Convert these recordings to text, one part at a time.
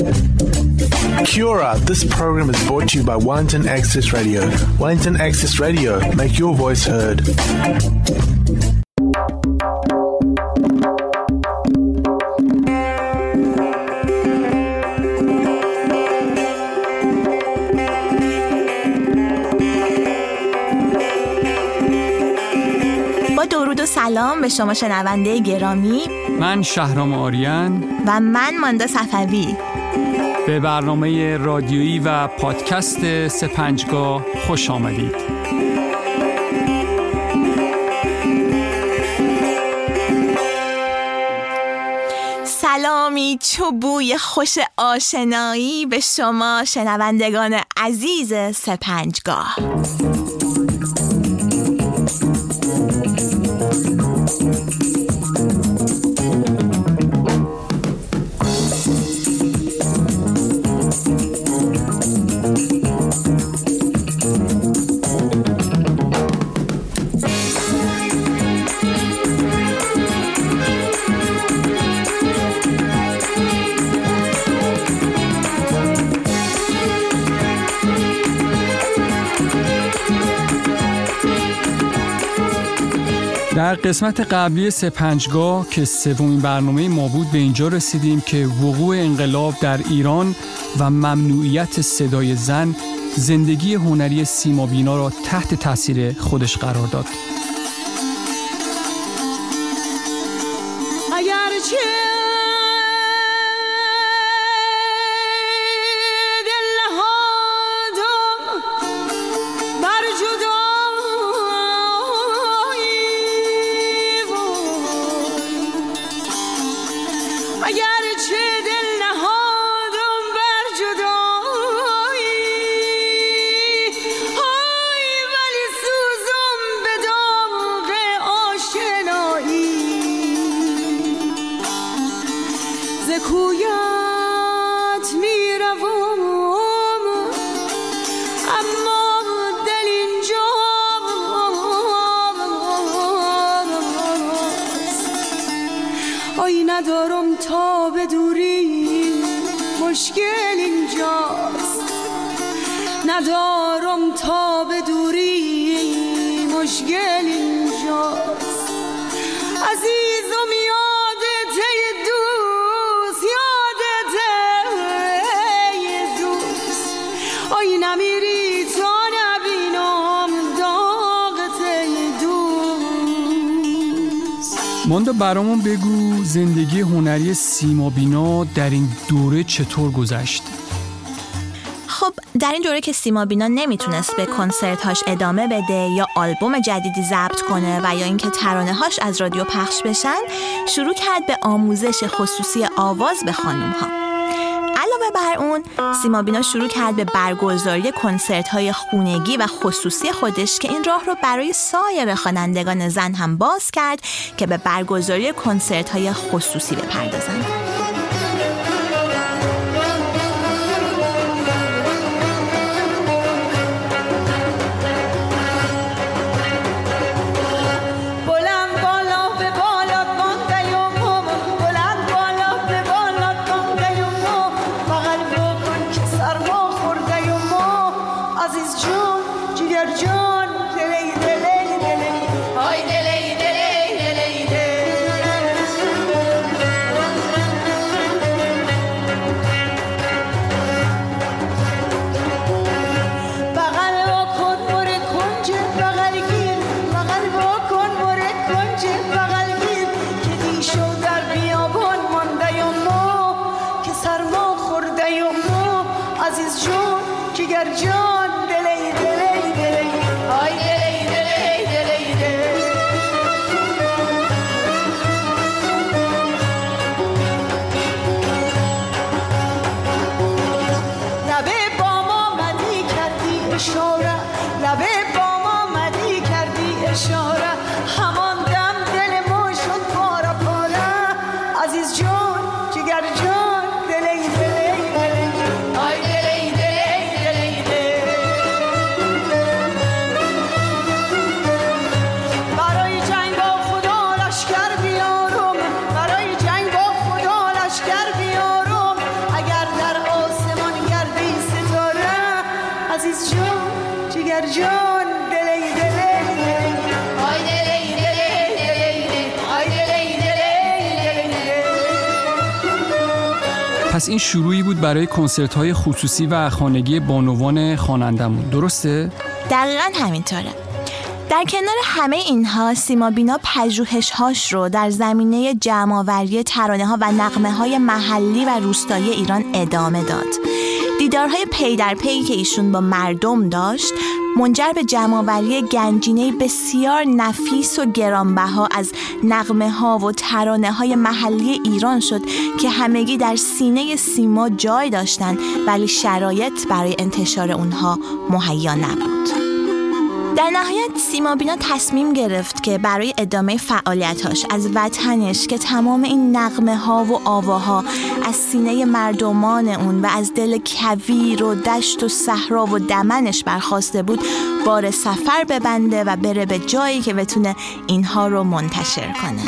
Kia this program is brought to you by Wellington Access Radio. Wellington Access Radio, make your voice heard. سلام به شما شنونده گرامی من شهرام آریان و من مانده صفوی به برنامه رادیویی و پادکست سپنجگاه خوش آمدید. سلامی چوبوی خوش آشنایی به شما شنوندگان عزیز سپنجگاه. قسمت قبلی سپنجگاه که سومین برنامه ما بود به اینجا رسیدیم که وقوع انقلاب در ایران و ممنوعیت صدای زن زندگی هنری سیما بینا را تحت تاثیر خودش قرار داد. ماندا برامون بگو زندگی هنری سیما بینا در این دوره چطور گذشت؟ خب در این دوره که سیما بینا نمی‌تونست به کنسرت هاش ادامه بده یا آلبوم جدیدی ضبط کنه و یا اینکه ترانه هاش از رادیو پخش بشن شروع کرد به آموزش خصوصی آواز به خانم ها بر اون سیما بینا شروع کرد به برگزاری کنسرت های خونگی و خصوصی خودش که این راه رو برای سایر خوانندگان زن هم باز کرد که به برگزاری کنسرت های خصوصی بپردازند. اشاره لبه با ما مدی کردی اشاره. این شروعی بود برای کنسرت های خصوصی و خانگی بانوان خوانندمون درسته؟ دقیقا همینطوره در کنار همه اینها سیما بینا پژوهش هاش رو در زمینه جمعآوری ترانه ها و نقمه های محلی و روستایی ایران ادامه داد. دیدارهای پی در پی که ایشون با مردم داشت منجر به جمعآوری گنجینه بسیار نفیس و گرانبها از نقمه ها و ترانه های محلی ایران شد که همگی در سینه سیما جای داشتند ولی شرایط برای انتشار اونها مهیا نبود. در نهایت سیما بینا تصمیم گرفت که برای ادامه فعالیتاش از وطنش که تمام این نقمه ها و آواها از سینه مردمان اون و از دل کویر و دشت و صحرا و دمنش برخواسته بود بار سفر ببنده و بره به جایی که بتونه اینها رو منتشر کنه.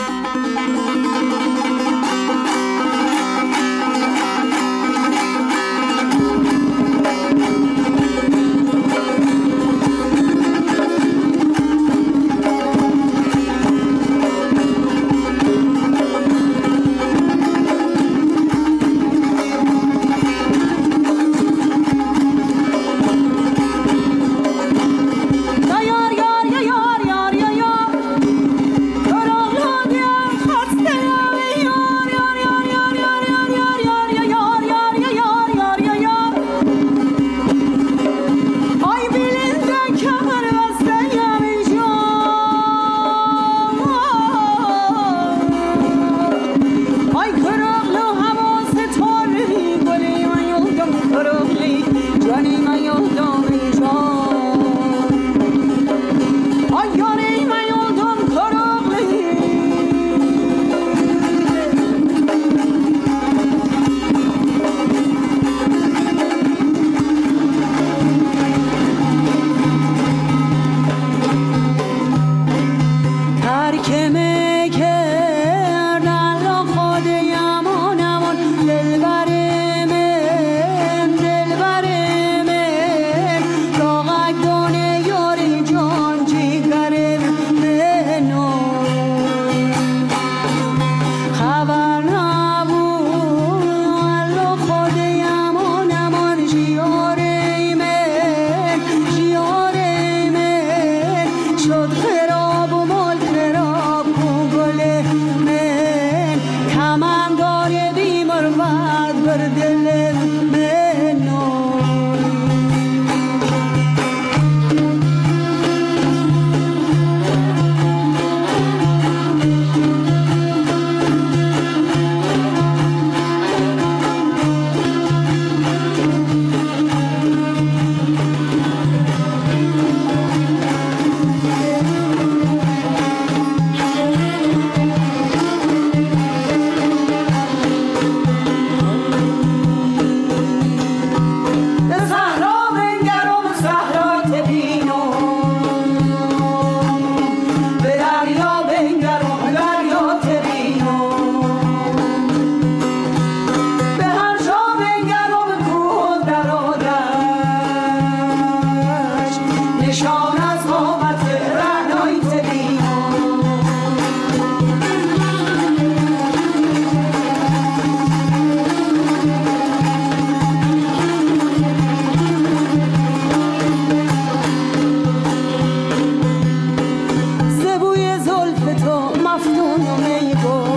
no, no me go.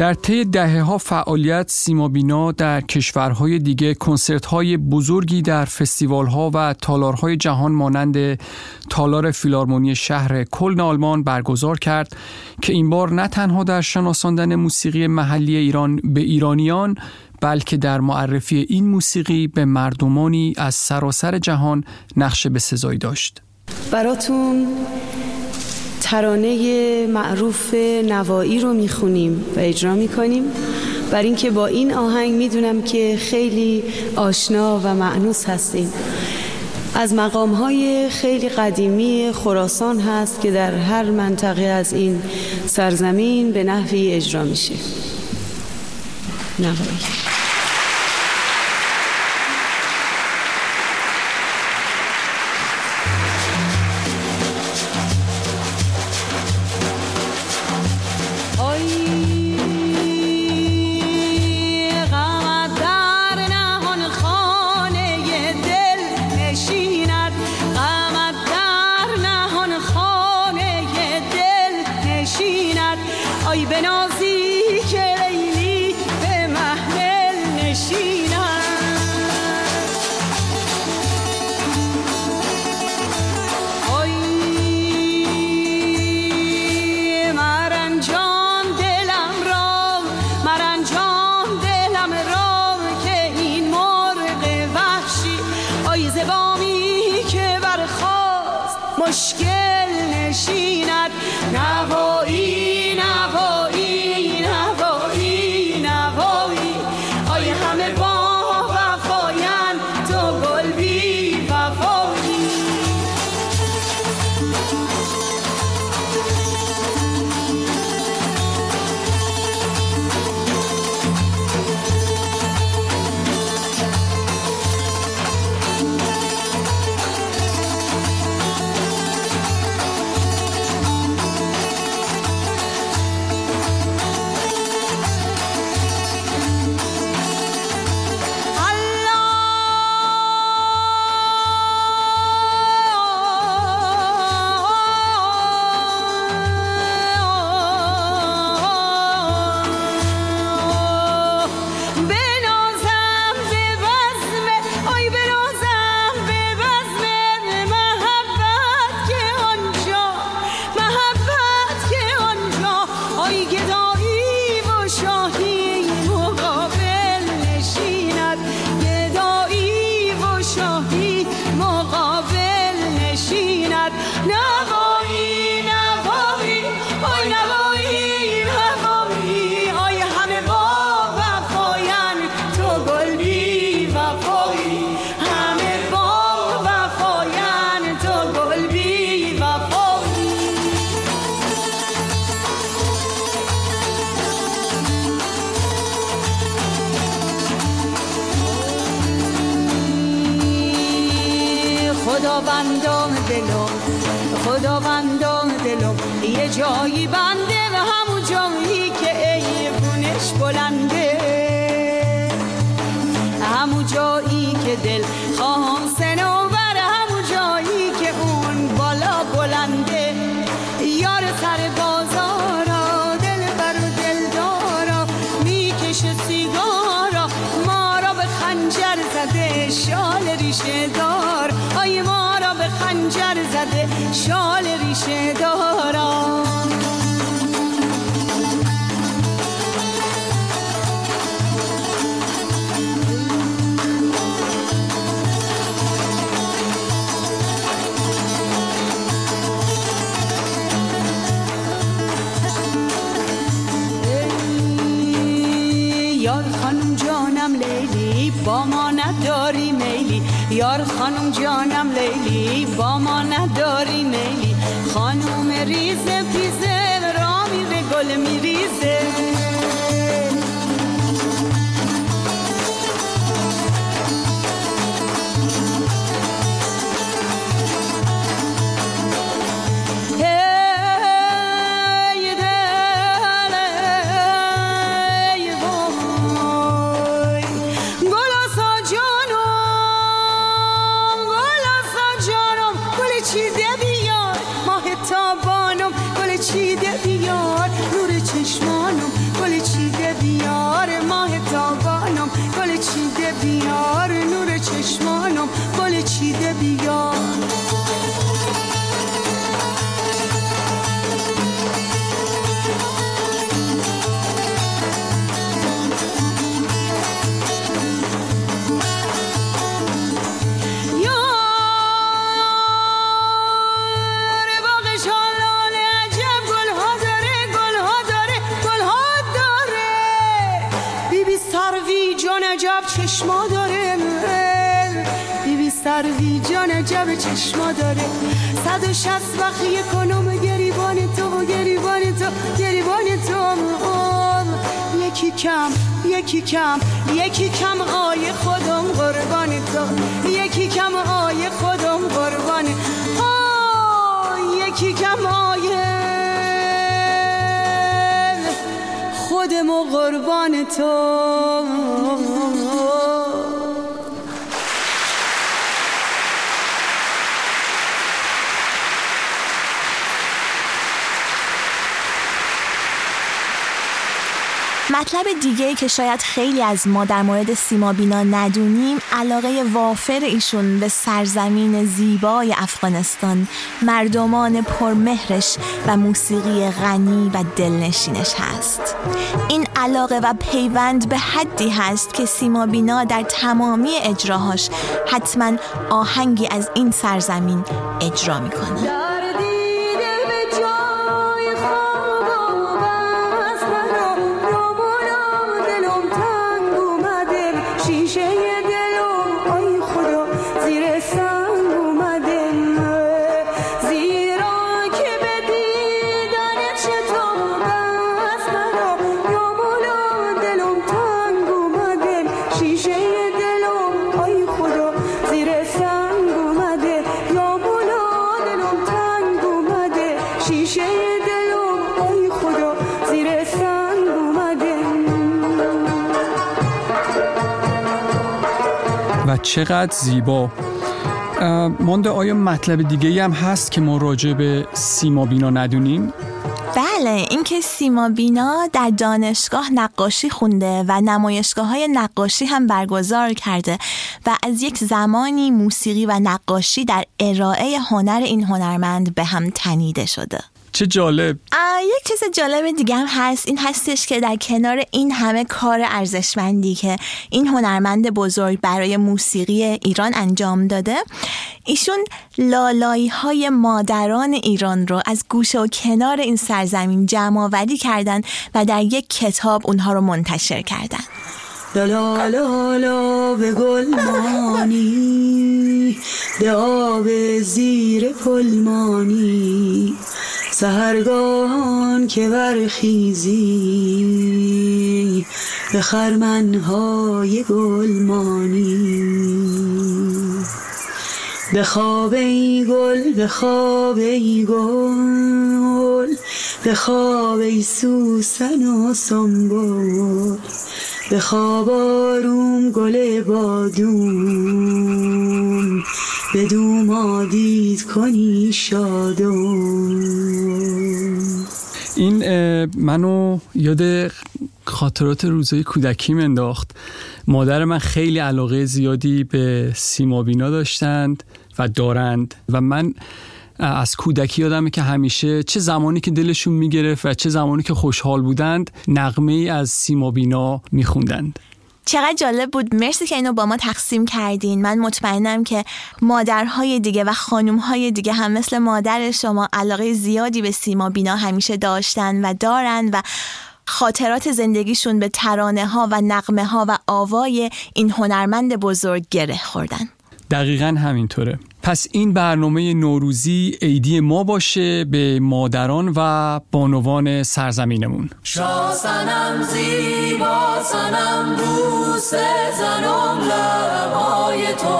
در طی دهه ها فعالیت سیمابینا در کشورهای دیگه کنسرت های بزرگی در فستیوال ها و تالارهای جهان مانند تالار فیلارمونی شهر کلن آلمان برگزار کرد که این بار نه تنها در شناساندن موسیقی محلی ایران به ایرانیان بلکه در معرفی این موسیقی به مردمانی از سراسر جهان نقش به داشت. براتون ترانه معروف نوایی رو می‌خونیم و اجرا می‌کنیم. بر اینکه با این آهنگ می‌دونم که خیلی آشنا و معنوس هستیم. از مقام های خیلی قدیمی خراسان هست که در هر منطقه از این سرزمین به نحوی اجرا میشه. نوایی. خداوندان دلم خداوندان دلم. یه جایی بنده و همون جایی که ای بونش بلنده. یار خانم جانم لیلی با ما نداری نیلی خانم ریز پیزه رامی به گل میری چشما داره. صد و شست وقت یک کنم گریبان تو و گریبان تو گریبان تو یکی کم یکی کم یکی کم آی خودم قربان تو. یکی کم آی خودم قربان. آی یکی کم آی خودم قربان تو. مطلب دیگه که شاید خیلی از ما در مورد سیما بینا ندونیم علاقه وافر ایشون به سرزمین زیبای افغانستان مردمان پرمهرش و موسیقی غنی و دلنشینش هست. این علاقه و پیوند به حدی هست که سیما بینا در تمامی اجراهاش حتما آهنگی از این سرزمین اجرا می‌کنه. چقدر زیبا مانده آیا مطلب دیگه هم هست که ما راجع به سیما بینا ندونیم؟ بله اینکه سیما بینا در دانشگاه نقاشی خونده و نمایشگاه های نقاشی هم برگزار کرده و از یک زمانی موسیقی و نقاشی در ارائه هنر این هنرمند به هم تنیده شده چه جالب. آه، یک چیز جالب دیگه هم هست. این هستش که در کنار این همه کار ارزشمندی که این هنرمند بزرگ برای موسیقی ایران انجام داده ایشون لالایی های مادران ایران رو از گوشه و کنار این سرزمین جمع آوری کردن و در یک کتاب اونها رو منتشر کردن. لا لا لا لا به گلمانی به آب زیر پلمانی سهرگاهان که برخیزی به خرمنهای گلمانی. به خواب ای گل به خواب ای گل به خواب ای سوسن و سنبل به خواب آروم گل بادوم به دومادید کنی شادم این منو یاد خاطرات روزای کودکیم انداخت. مادر من خیلی علاقه زیادی به سیما بینا داشتند و دارند. و من از کودکی یادمه که همیشه چه زمانی که دلشون می‌گرفت و چه زمانی که خوشحال بودند نغمه ای از سیما بینا میخوندند. چقدر جالب بود. مرسی که اینو با ما تقسیم کردین. من مطمئنم که مادرهای دیگه و خانومهای دیگه هم مثل مادر شما علاقه زیادی به سیما بینا همیشه داشتن و دارن و خاطرات زندگیشون به ترانه ها و نقمه ها و آوای این هنرمند بزرگ گره خوردن. دقیقا همینطوره. پس این برنامه نوروزی عیدی ما باشه به مادران و بانوان سرزمینمون. شاه سنم زیبا سنم بوس زنم لبهای تو.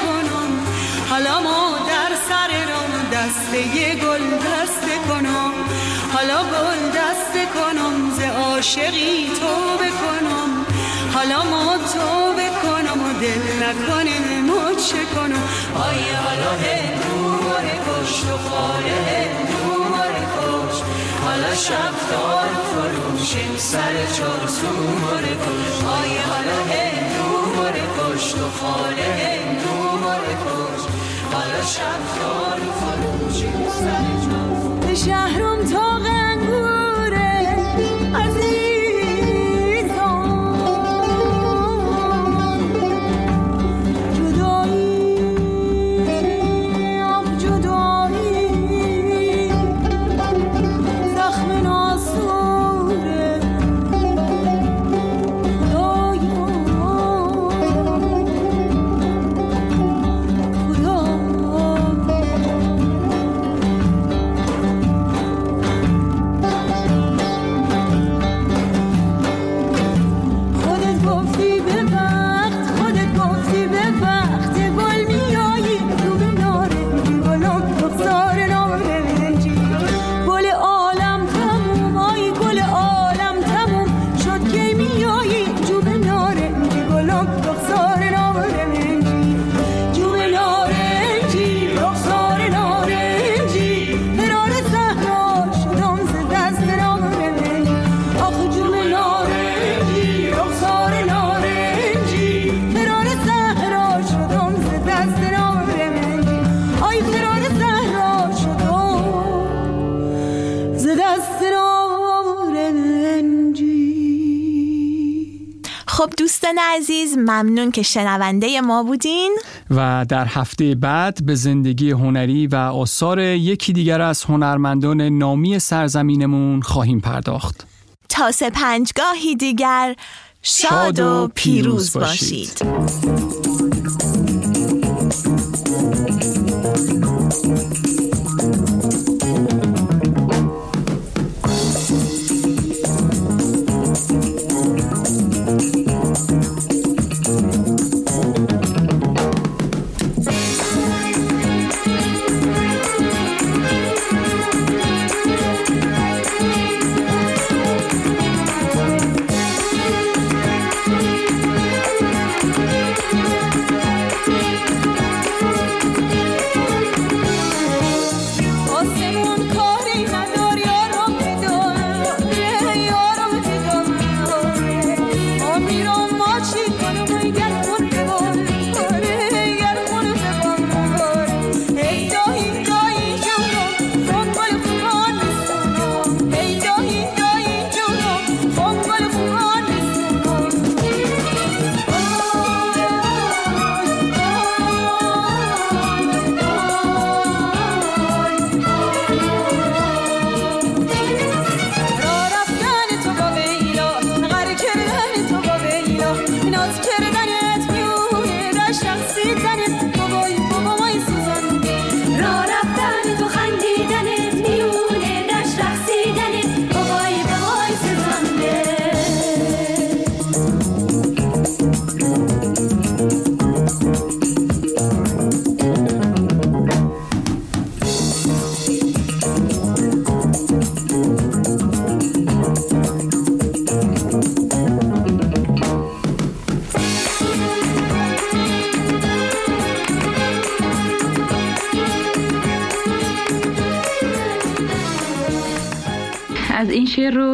کنم؟ حالا ما در سر را یه گل دست کنم. حالا گل دست کنم ز عاشقی تو بکنم. حالا ما تو بکنم و دل نکنه ما چه کنم؟ آیا حالا هندو ماره کشت آره و خاله هندو حالا شب دار فروشیم سر چار سوماره کش؟ آیا حالا نور کشت و خانه نور کشت. حالا شب خروشی سر شهرم تا خب دوستان عزیز ممنون که شنونده ما بودین و در هفته بعد به زندگی هنری و آثار یکی دیگر از هنرمندان نامی سرزمینمون خواهیم پرداخت تا سپنجگاهی دیگر شاد و پیروز باشید.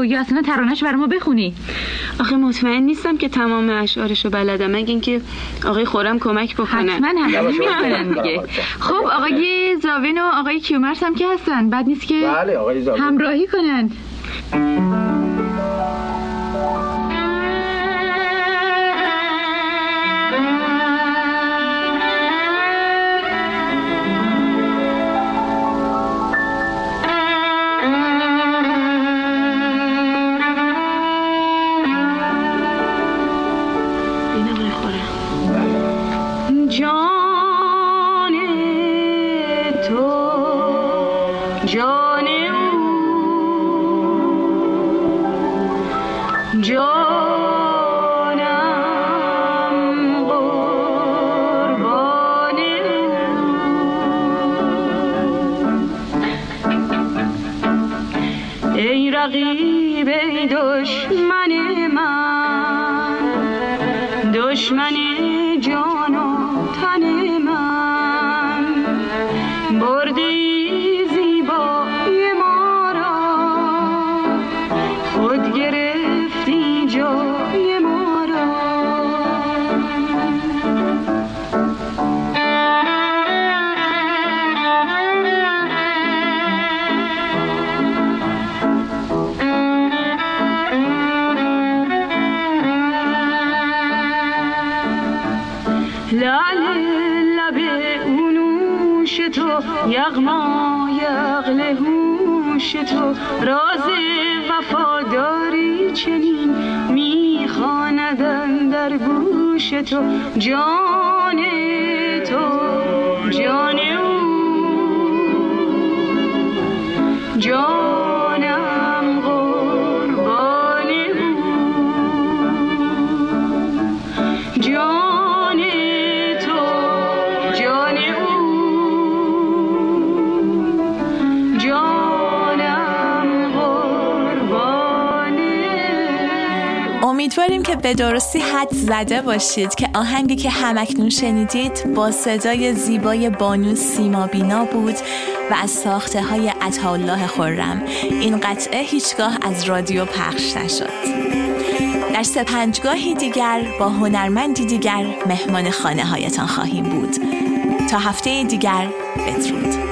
یا اصلا ترانش برای ما بخونی. آخه مطمئن نیستم که تمام اشعارشو بلدم. مگه اینکه آقای خورم کمک بکنه. حتما همه می‌کنن دیگه. خب آقای زاوین و آقای کیومرس هم که هستن. بعد نیست که بله آقای زاوین. همراهی کنن. John. امیدواریم که به درستی حد زده باشید که آهنگی که همکنون شنیدید با صدای زیبای بانو سیما بینا بود و از ساخته های عطاالله خرم. این قطعه هیچگاه از رادیو پخش نشد. در سپنجگاهی دیگر با هنرمندی دیگر مهمان خانه هایتان خواهیم بود. تا هفته دیگر بدرود.